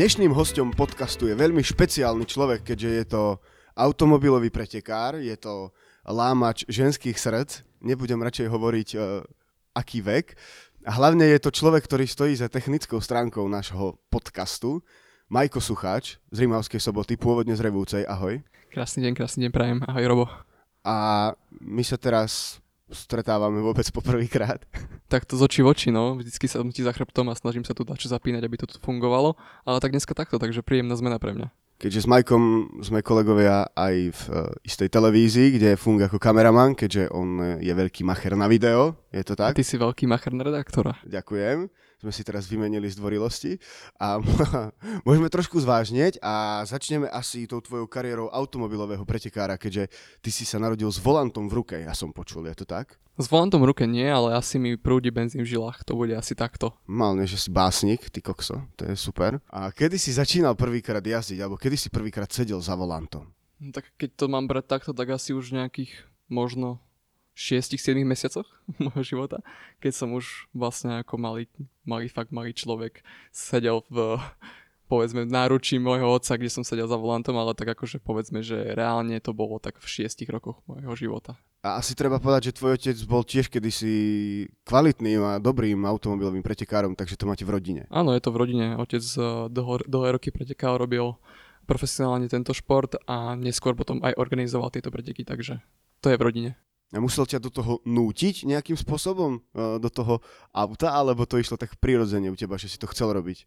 Dnešným hostom podcastu je veľmi špeciálny človek, keďže je to automobilový pretekár, je to lámač ženských srdc. Nebudem radšej hovoriť, uh, aký vek. A hlavne je to človek, ktorý stojí za technickou stránkou nášho podcastu. Majko Sucháč z Rimavskej soboty, pôvodne z Revúcej. Ahoj. Krásny deň, krásny deň prajem. Ahoj Robo. A my sa teraz stretávame vôbec poprvýkrát. Tak to z očí v oči, no. Vždycky sa ti za chrbtom a snažím sa tu dačo zapínať, aby to tu fungovalo. Ale tak dneska takto, takže príjemná zmena pre mňa. Keďže s Majkom sme kolegovia aj v uh, istej televízii, kde funguje ako kameraman, keďže on je veľký macher na video, je to tak? A ty si veľký macher na redaktora. Ďakujem sme si teraz vymenili zdvorilosti a môžeme trošku zvážneť a začneme asi tou tvojou kariérou automobilového pretekára, keďže ty si sa narodil s volantom v ruke, ja som počul, je to tak? S volantom v ruke nie, ale asi mi prúdi benzín v žilách, to bude asi takto. Mal, že si básnik, ty kokso, to je super. A kedy si začínal prvýkrát jazdiť, alebo kedy si prvýkrát sedel za volantom? No, tak keď to mám brať takto, tak asi už nejakých možno 6-7 mesiacoch môjho života, keď som už vlastne ako malý, malý fakt malý človek sedel v povedzme v náručí môjho otca, kde som sedel za volantom, ale tak akože povedzme, že reálne to bolo tak v 6 rokoch môjho života. A asi treba povedať, že tvoj otec bol tiež kedysi kvalitným a dobrým automobilovým pretekárom, takže to máte v rodine. Áno, je to v rodine. Otec eh, dlho, dlhé roky pretekal, robil profesionálne tento šport a neskôr potom aj organizoval tieto preteky, takže to je v rodine. Musel ťa do toho nútiť nejakým spôsobom, e, do toho auta, alebo to išlo tak prirodzene u teba, že si to chcel robiť?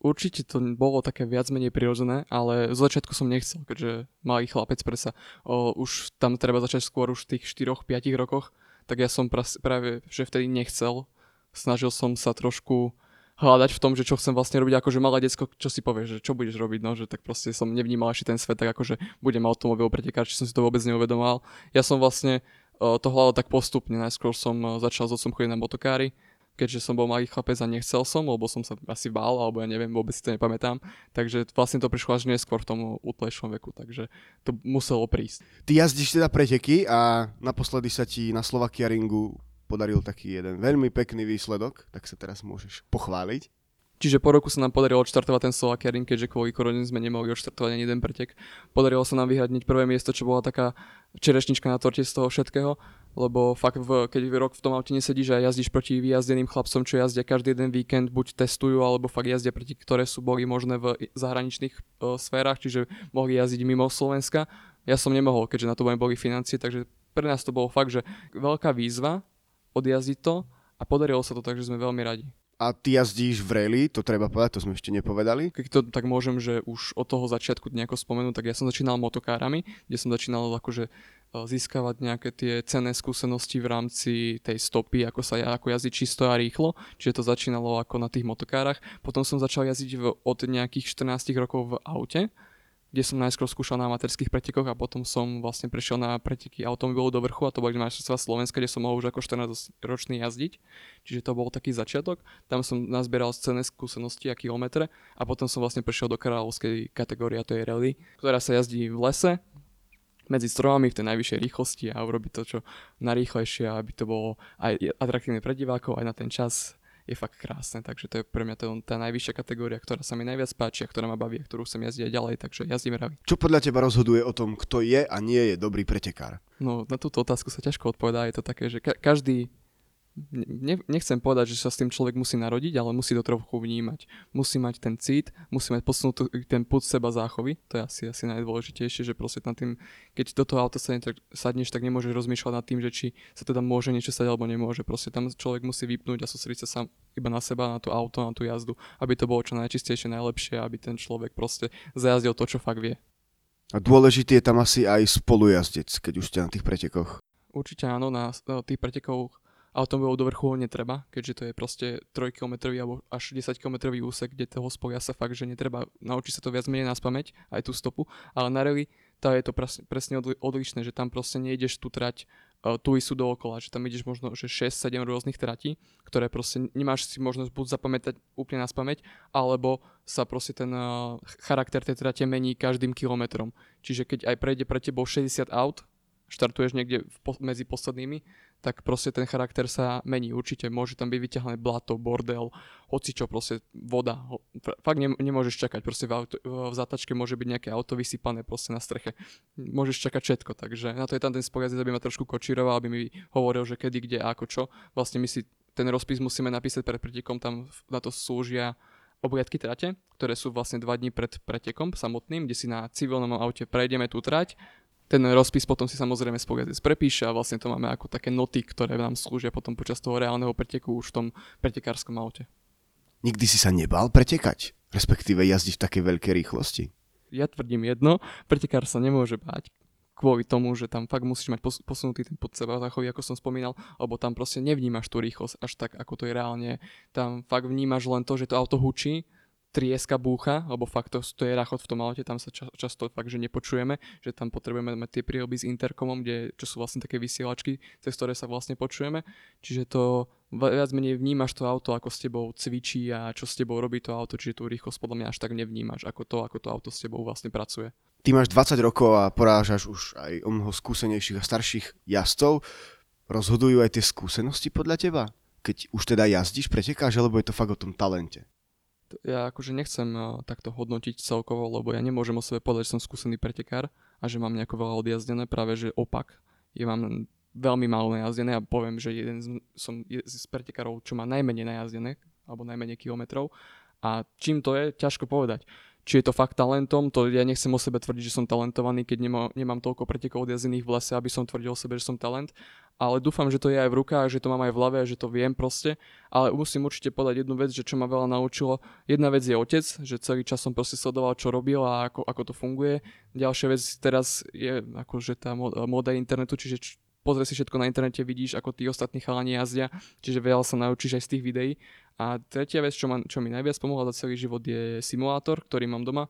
Určite to bolo také viac menej prirodzené, ale z začiatku som nechcel, keďže malý chlapec presa. O, už tam treba začať skôr už v tých 4-5 rokoch, tak ja som pras, práve, že vtedy nechcel. Snažil som sa trošku hľadať v tom, že čo chcem vlastne robiť, akože malé decko, čo si povieš, že čo budeš robiť, no, že tak proste som nevnímal ešte ten svet, tak akože budem automobil pretekár, či som si to vôbec neuvedomoval. Ja som vlastne to hľadal tak postupne. Najskôr som začal s otcom chodiť na motokári, keďže som bol malý chlapec a nechcel som, lebo som sa asi bál, alebo ja neviem, vôbec si to nepamätám. Takže vlastne to prišlo až neskôr v tom útlejšom veku, takže to muselo prísť. Ty jazdíš teda preteky a naposledy sa ti na Slovakia Ringu podaril taký jeden veľmi pekný výsledok, tak sa teraz môžeš pochváliť. Čiže po roku sa nám podarilo odštartovať ten Slovakia Ring, keďže kvôli korone sme nemohli odštartovať ani jeden pretek. Podarilo sa nám vyhradniť prvé miesto, čo bola taká čerešnička na torte z toho všetkého, lebo fakt v, keď rok v tom aute nesedíš a jazdíš proti vyjazdeným chlapcom, čo jazdia každý jeden víkend, buď testujú, alebo fakt jazdia proti, ktoré sú boli možné v zahraničných uh, sférach, čiže mohli jazdiť mimo Slovenska. Ja som nemohol, keďže na to boli financie, takže pre nás to bolo fakt, že veľká výzva odjazdiť to a podarilo sa to tak, že sme veľmi radi. A ty jazdíš v rally, to treba povedať, to sme ešte nepovedali. Keď to tak môžem, že už od toho začiatku nejako spomenúť, tak ja som začínal motokárami, kde som začínal akože e, získavať nejaké tie cenné skúsenosti v rámci tej stopy, ako sa ako jazdiť čisto a rýchlo. Čiže to začínalo ako na tých motokárach. Potom som začal jazdiť v, od nejakých 14 rokov v aute kde som najskôr skúšal na amatérských pretekoch a potom som vlastne prešiel na preteky automobilov do vrchu a to boli majstrovstvá Slovenska, kde som mohol už ako 14-ročný jazdiť. Čiže to bol taký začiatok. Tam som nazbieral cenné skúsenosti a kilometre a potom som vlastne prešiel do kráľovskej kategórie a to je rally, ktorá sa jazdí v lese, medzi stromami v tej najvyššej rýchlosti a urobiť to čo najrýchlejšie, aby to bolo aj atraktívne pre divákov, aj na ten čas je fakt krásne, takže to je pre mňa to, tá najvyššia kategória, ktorá sa mi najviac páči a ktorá ma baví a ktorú chcem jazdiť ďalej, takže jazdím rally. Čo podľa teba rozhoduje o tom, kto je a nie je dobrý pretekár? No, na túto otázku sa ťažko odpovedá, je to také, že ka- každý ne, nechcem povedať, že sa s tým človek musí narodiť, ale musí to trochu vnímať. Musí mať ten cít, musí mať posunúť ten put seba záchovy, to je asi, asi najdôležitejšie, že proste nad tým, keď do toho auta sadne, tak, sadneš, tak nemôžeš rozmýšľať nad tým, že či sa teda môže niečo stať alebo nemôže. Proste tam človek musí vypnúť a sústrediť sa sám iba na seba, na to auto, na tú jazdu, aby to bolo čo najčistejšie, najlepšie, aby ten človek proste zajazdil to, čo fakt vie. A dôležitý je tam asi aj spolujazdec, keď už ste na tých pretekoch. Určite áno, na tých pretekoch automobilov do vrchu netreba, keďže to je proste 3 km alebo až 10 km úsek, kde toho spoja sa fakt, že netreba, naučiť sa to viac menej na spameť, aj tú stopu, ale na rally tá je to presne odlišné, že tam proste nejdeš tú trať uh, tú isú dookola, že tam ideš možno že 6-7 rôznych tratí, ktoré proste nemáš si možnosť buď zapamätať úplne na spameť, alebo sa proste ten uh, charakter tej trate mení každým kilometrom. Čiže keď aj prejde pre tebou 60 aut, štartuješ niekde v, medzi poslednými, tak proste ten charakter sa mení. Určite môže tam byť vyťahané blato, bordel, hoci čo, proste voda. Fakt ne, nemôžeš čakať, proste v, auto, v zatačke môže byť nejaké auto vysypané proste na streche. Môžeš čakať všetko, takže na to je tam ten spojazec, aby ma trošku kočíroval, aby mi hovoril, že kedy, kde, ako čo. Vlastne my si ten rozpis musíme napísať pred pretekom, tam na to slúžia obliadky trate, ktoré sú vlastne dva dní pred pretekom samotným, kde si na civilnom aute prejdeme tú trať ten rozpis potom si samozrejme spojazec prepíše a vlastne to máme ako také noty, ktoré nám slúžia potom počas toho reálneho preteku už v tom pretekárskom aute. Nikdy si sa nebal pretekať, respektíve jazdiť v takej veľkej rýchlosti? Ja tvrdím jedno, pretekár sa nemôže báť kvôli tomu, že tam fakt musíš mať posunutý ten pod seba zachový, ako som spomínal, lebo tam proste nevnímaš tú rýchlosť až tak, ako to je reálne. Tam fakt vnímaš len to, že to auto hučí, trieska búcha, lebo fakt to, to je rachot v tom aute, tam sa ča, často fakt, že nepočujeme, že tam potrebujeme mať tie príroby s interkomom, kde, čo sú vlastne také vysielačky, cez ktoré sa vlastne počujeme. Čiže to viac menej vnímaš to auto, ako s tebou cvičí a čo s tebou robí to auto, čiže tú rýchlosť podľa mňa až tak nevnímaš, ako to, ako to auto s tebou vlastne pracuje. Ty máš 20 rokov a porážaš už aj o mnoho skúsenejších a starších jazdcov. Rozhodujú aj tie skúsenosti podľa teba? Keď už teda jazdíš, pretekáš, alebo je to fakt o tom talente? Ja akože nechcem uh, takto hodnotiť celkovo, lebo ja nemôžem o sebe povedať, že som skúsený pretekár a že mám nejako veľa odjazdené, práve že opak. Ja mám veľmi málo najazdené a poviem, že jeden z, som z pretekárov, čo má najmenej najazdené, alebo najmenej kilometrov. A čím to je, ťažko povedať či je to fakt talentom, to ja nechcem o sebe tvrdiť, že som talentovaný, keď nemá, nemám toľko pretekov odjazdených v lese, aby som tvrdil o sebe, že som talent, ale dúfam, že to je aj v rukách, že to mám aj v hlave, že to viem proste, ale musím určite povedať jednu vec, že čo ma veľa naučilo, jedna vec je otec, že celý čas som proste sledoval, čo robil a ako, ako to funguje, ďalšia vec teraz je akože tá moda internetu, čiže pozrie si všetko na internete, vidíš, ako tí ostatní chalani jazdia, čiže veľa sa naučíš aj z tých videí. A tretia vec, čo, ma, čo mi najviac pomohla za celý život, je simulátor, ktorý mám doma.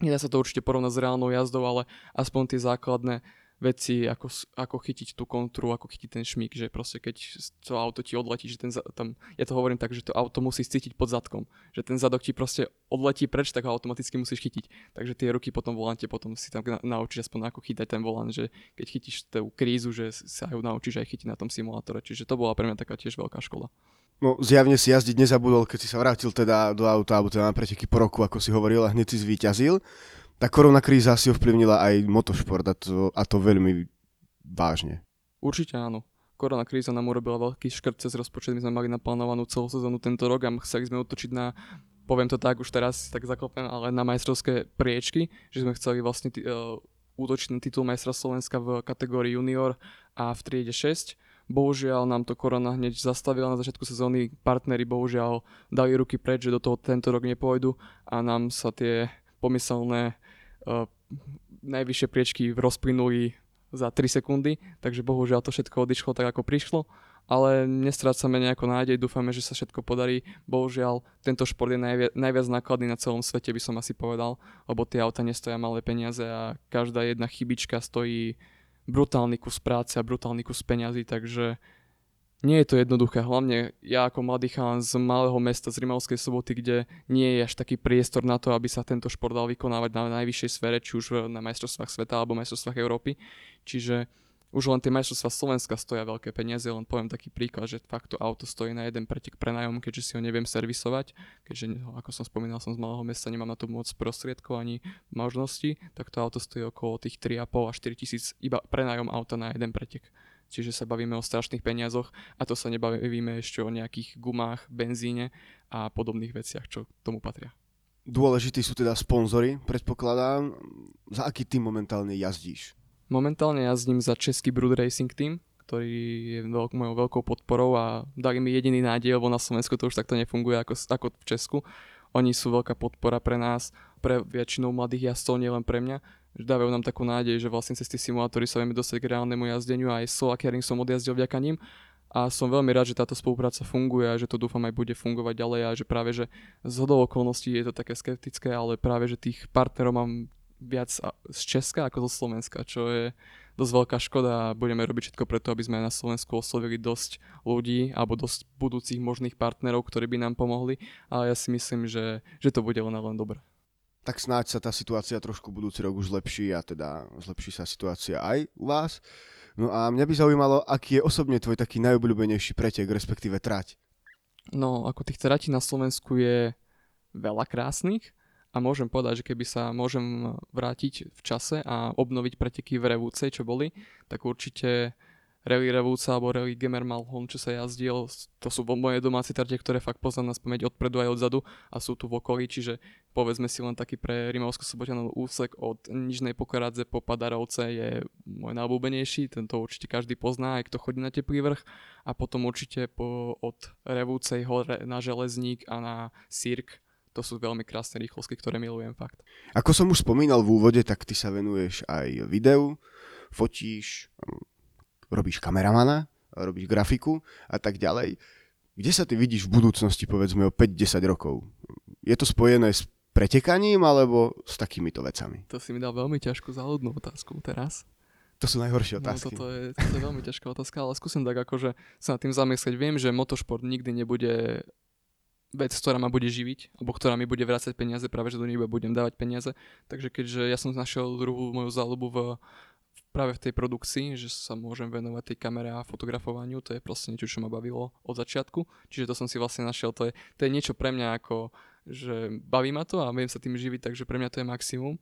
Nedá sa to určite porovnať s reálnou jazdou, ale aspoň tie základné veci, ako, ako chytiť tú kontru, ako chytiť ten šmík, že proste keď to auto ti odletí, že ten, tam, ja to hovorím tak, že to auto musí cítiť pod zadkom, že ten zadok ti proste odletí preč, tak ho automaticky musíš chytiť. Takže tie ruky potom volante potom si tam na, naučíš aspoň ako chytať ten volant, že keď chytíš tú krízu, že sa ju naučíš aj chytiť na tom simulátore. Čiže to bola pre mňa taká tiež veľká škola. No zjavne si jazdiť nezabudol, keď si sa vrátil teda do auta, alebo teda na preteky po roku, ako si hovoril, a hneď si zvíťazil tá korona kríza si ovplyvnila aj motošport a to, a to veľmi vážne. Určite áno. Korona kríza nám urobila veľký škrt cez rozpočet. My sme mali naplánovanú celú sezónu tento rok a chceli sme otočiť na, poviem to tak, už teraz tak zaklopem, ale na majstrovské priečky, že sme chceli vlastne t- uh, útočiť na titul majstra Slovenska v kategórii junior a v triede 6. Bohužiaľ nám to korona hneď zastavila na začiatku sezóny. Partnery bohužiaľ dali ruky preč, že do toho tento rok nepôjdu a nám sa tie pomyselné najvyššie priečky rozplynuli za 3 sekundy, takže bohužiaľ to všetko odišlo tak, ako prišlo, ale nestrácame nejako nádej, dúfame, že sa všetko podarí. Bohužiaľ, tento šport je najviac, najviac nákladný na celom svete, by som asi povedal, lebo tie auta nestoja malé peniaze a každá jedna chybička stojí brutálny kus práce a brutálny kus peňazí, takže nie je to jednoduché, hlavne ja ako mladý chalan z malého mesta z Rimavskej soboty, kde nie je až taký priestor na to, aby sa tento šport dal vykonávať na najvyššej sfere, či už na majstrovstvách sveta alebo majstrovstvách Európy. Čiže už len tie majstrovstvá Slovenska stoja veľké peniaze, len poviem taký príklad, že fakt to auto stojí na jeden pretek prenájom, keďže si ho neviem servisovať, keďže ako som spomínal, som z malého mesta, nemám na to moc prostriedkov ani možností, tak to auto stojí okolo tých 3,5 až 4 tisíc iba prenájom auta na jeden pretek čiže sa bavíme o strašných peniazoch a to sa nebavíme ešte o nejakých gumách, benzíne a podobných veciach, čo tomu patria. Dôležití sú teda sponzory, predpokladám. Za aký tým momentálne jazdíš? Momentálne jazdím za Český Brood Racing Team, ktorý je veľk, mojou veľkou podporou a dali mi jediný nádej, lebo na Slovensku to už takto nefunguje ako, ako v Česku. Oni sú veľká podpora pre nás, pre väčšinou mladých jazdcov, nielen pre mňa že dávajú nám takú nádej, že vlastne cez tie simulátory sa vieme dostať k reálnemu jazdeniu a aj Solakiaring som odjazdil vďaka ním. A som veľmi rád, že táto spolupráca funguje a že to dúfam aj bude fungovať ďalej a že práve, že z hodou okolností je to také skeptické, ale práve, že tých partnerov mám viac z Česka ako zo Slovenska, čo je dosť veľká škoda a budeme robiť všetko preto, aby sme na Slovensku oslovili dosť ľudí alebo dosť budúcich možných partnerov, ktorí by nám pomohli, ale ja si myslím, že, že to bude len len dobré tak snáď sa tá situácia trošku budúci rok už zlepší a teda zlepší sa situácia aj u vás. No a mňa by zaujímalo, aký je osobne tvoj taký najobľúbenejší pretek, respektíve trať. No, ako tých tratí na Slovensku je veľa krásnych a môžem povedať, že keby sa môžem vrátiť v čase a obnoviť preteky v Revúcej, čo boli, tak určite Rally Revúca alebo Rally Gemermalhon, čo sa jazdil, to sú moje domáce trate, ktoré fakt poznám na spameť odpredu aj odzadu a sú tu v okolí, čiže povedzme si len taký pre Rimovsko sobotianov úsek od Nižnej Pokoradze po Padarovce je môj najobľúbenejší, tento určite každý pozná, aj kto chodí na teplý vrch a potom určite po, od Revúcej hore na Železník a na Sirk to sú veľmi krásne rýchlosky, ktoré milujem fakt. Ako som už spomínal v úvode, tak ty sa venuješ aj videu, fotíš, robíš kameramana, robíš grafiku a tak ďalej. Kde sa ty vidíš v budúcnosti, povedzme o 5-10 rokov? Je to spojené s pretekaním alebo s takýmito vecami? To si mi dal veľmi ťažkú záľudnú otázku teraz. To sú najhoršie no, otázky. No, toto, je, toto je veľmi ťažká otázka, ale skúsim tak akože sa nad tým zamyslieť. Viem, že motošport nikdy nebude vec, ktorá ma bude živiť, alebo ktorá mi bude vrácať peniaze, práve že do nej budem dávať peniaze. Takže keďže ja som našiel druhú moju záľubu v práve v tej produkcii, že sa môžem venovať tej kamere a fotografovaniu, to je proste niečo, čo ma bavilo od začiatku, čiže to som si vlastne našiel, to je, to je niečo pre mňa ako, že baví ma to a viem sa tým živiť, takže pre mňa to je maximum.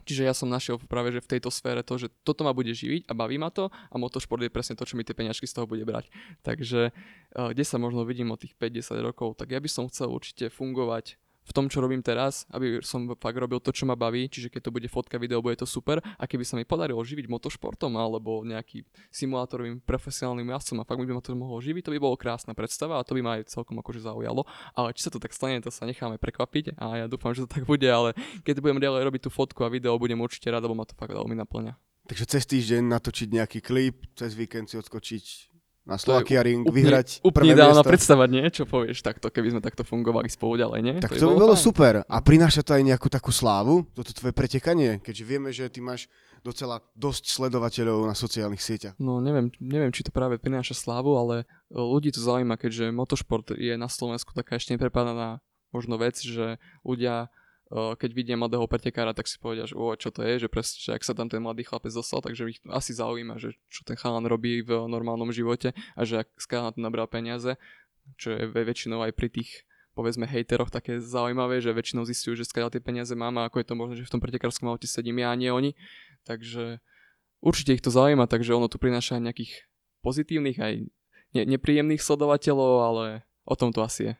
Čiže ja som našiel práve že v tejto sfére to, že toto ma bude živiť a baví ma to a motošport je presne to, čo mi tie peňažky z toho bude brať. Takže eh, kde sa možno vidím o tých 5-10 rokov, tak ja by som chcel určite fungovať v tom, čo robím teraz, aby som fakt robil to, čo ma baví, čiže keď to bude fotka, video, bude to super a keby sa mi podarilo živiť motošportom alebo nejaký simulátorovým profesionálnym jazdcom a fakt by ma to mohlo živiť, to by bolo krásna predstava a to by ma aj celkom akože zaujalo. Ale či sa to tak stane, to sa necháme prekvapiť a ja dúfam, že to tak bude, ale keď budem ďalej robiť tú fotku a video, budem určite rád, lebo ma to fakt veľmi naplňa. Takže cez týždeň natočiť nejaký klip, cez víkend si odskočiť na Slovakia Ring úplne, vyhrať úplne ideálna predstava, nie? Čo povieš takto, keby sme takto fungovali spolu ďalej, nie? Tak to, to by bolo fajn. super. A prináša to aj nejakú takú slávu, toto tvoje pretekanie, keďže vieme, že ty máš docela dosť sledovateľov na sociálnych sieťach. No neviem, neviem, či to práve prináša slávu, ale ľudí to zaujíma, keďže motošport je na Slovensku taká ešte neprepadaná možno vec, že ľudia keď vidia mladého pretekára, tak si povedia, že o, čo to je, že presne, že ak sa tam ten mladý chlapec dostal, takže ich asi zaujíma, že čo ten chalan robí v normálnom živote a že ak skála to nabral peniaze, čo je väčšinou aj pri tých povedzme hejteroch také zaujímavé, že väčšinou zistujú, že skáľa tie peniaze mám a ako je to možné, že v tom pretekárskom aute sedím ja a nie oni. Takže určite ich to zaujíma, takže ono tu prináša aj nejakých pozitívnych aj ne- nepríjemných sledovateľov, ale o tom to asi je.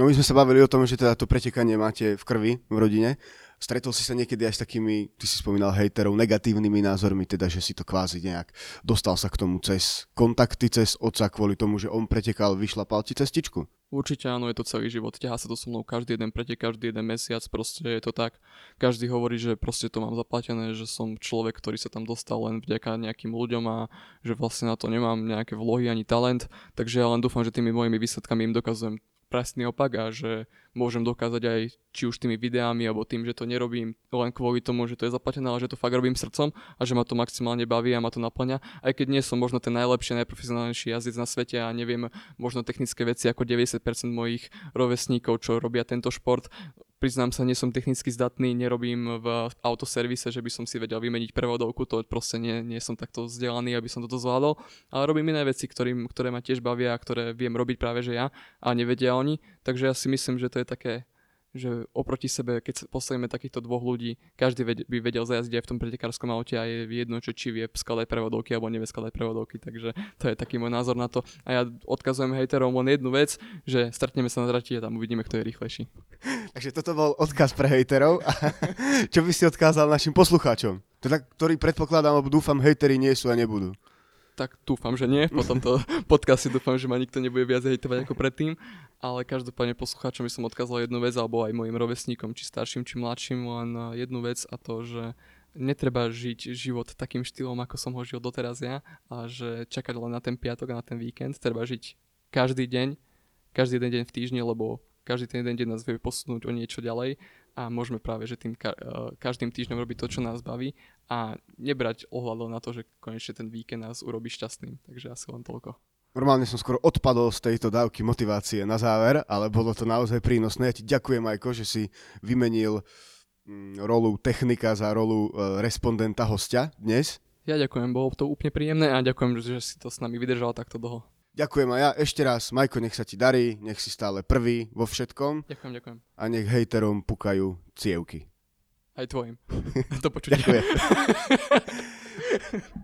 No my sme sa bavili o tom, že teda to pretekanie máte v krvi, v rodine. Stretol si sa niekedy aj s takými, ty si spomínal hejterov, negatívnymi názormi, teda že si to kvázi nejak dostal sa k tomu cez kontakty, cez otca kvôli tomu, že on pretekal, vyšlapal ti cestičku? Určite áno, je to celý život. Ťahá sa to so mnou každý jeden pretek, každý jeden mesiac, proste je to tak. Každý hovorí, že proste to mám zaplatené, že som človek, ktorý sa tam dostal len vďaka nejakým ľuďom a že vlastne na to nemám nejaké vlohy ani talent. Takže ja len dúfam, že tými mojimi výsledkami im dokazujem presný opak a že môžem dokázať aj či už tými videami alebo tým, že to nerobím len kvôli tomu, že to je zaplatené, ale že to fakt robím srdcom a že ma to maximálne baví a ma to naplňa. Aj keď nie som možno ten najlepší, najprofesionálnejší jazdec na svete a neviem možno technické veci ako 90% mojich rovesníkov, čo robia tento šport, priznám sa, nie som technicky zdatný, nerobím v autoservise, že by som si vedel vymeniť prevodovku, to proste nie, nie som takto vzdelaný, aby som toto zvládol, ale robím iné veci, ktorým, ktoré ma tiež bavia a ktoré viem robiť práve že ja a nevedia oni, takže ja si myslím, že to je také že oproti sebe, keď postavíme takýchto dvoch ľudí, každý by vedel zajazdiť aj v tom pretekárskom aute a je jedno, čo či vie skladať prevodovky alebo nevie skladať prevodovky, takže to je taký môj názor na to. A ja odkazujem hejterom len jednu vec, že stretneme sa na drati a tam uvidíme, kto je rýchlejší. Takže toto bol odkaz pre hejterov. čo by si odkázal našim poslucháčom? Teda, ktorý predpokladám, alebo dúfam, hejteri nie sú a nebudú tak dúfam, že nie. Po tomto podcaste dúfam, že ma nikto nebude viac hejtovať ako predtým. Ale každopádne poslucháčom by som odkázal jednu vec, alebo aj mojim rovesníkom, či starším, či mladším, len eh, jednu vec a to, že netreba žiť život takým štýlom, ako som ho žil doteraz ja a že čakať len na ten piatok a na ten víkend. Treba žiť každý deň, každý jeden deň v týždni, lebo každý ten jeden deň nás vie posunúť o niečo ďalej a môžeme práve že tým ka- eh, každým týždňom robiť to, čo nás baví a nebrať ohľadom na to, že konečne ten víkend nás urobí šťastným. Takže asi len toľko. Normálne som skoro odpadol z tejto dávky motivácie na záver, ale bolo to naozaj prínosné. Ja ti ďakujem, Majko, že si vymenil mm, rolu technika za rolu e, respondenta hostia dnes. Ja ďakujem, bolo to úplne príjemné a ďakujem, že si to s nami vydržal takto dlho. Ďakujem a ja ešte raz, Majko, nech sa ti darí, nech si stále prvý vo všetkom Ďakujem, ďakujem. a nech hejterom pukajú cievky. Aj tvojim. To počuť. Ďakujem.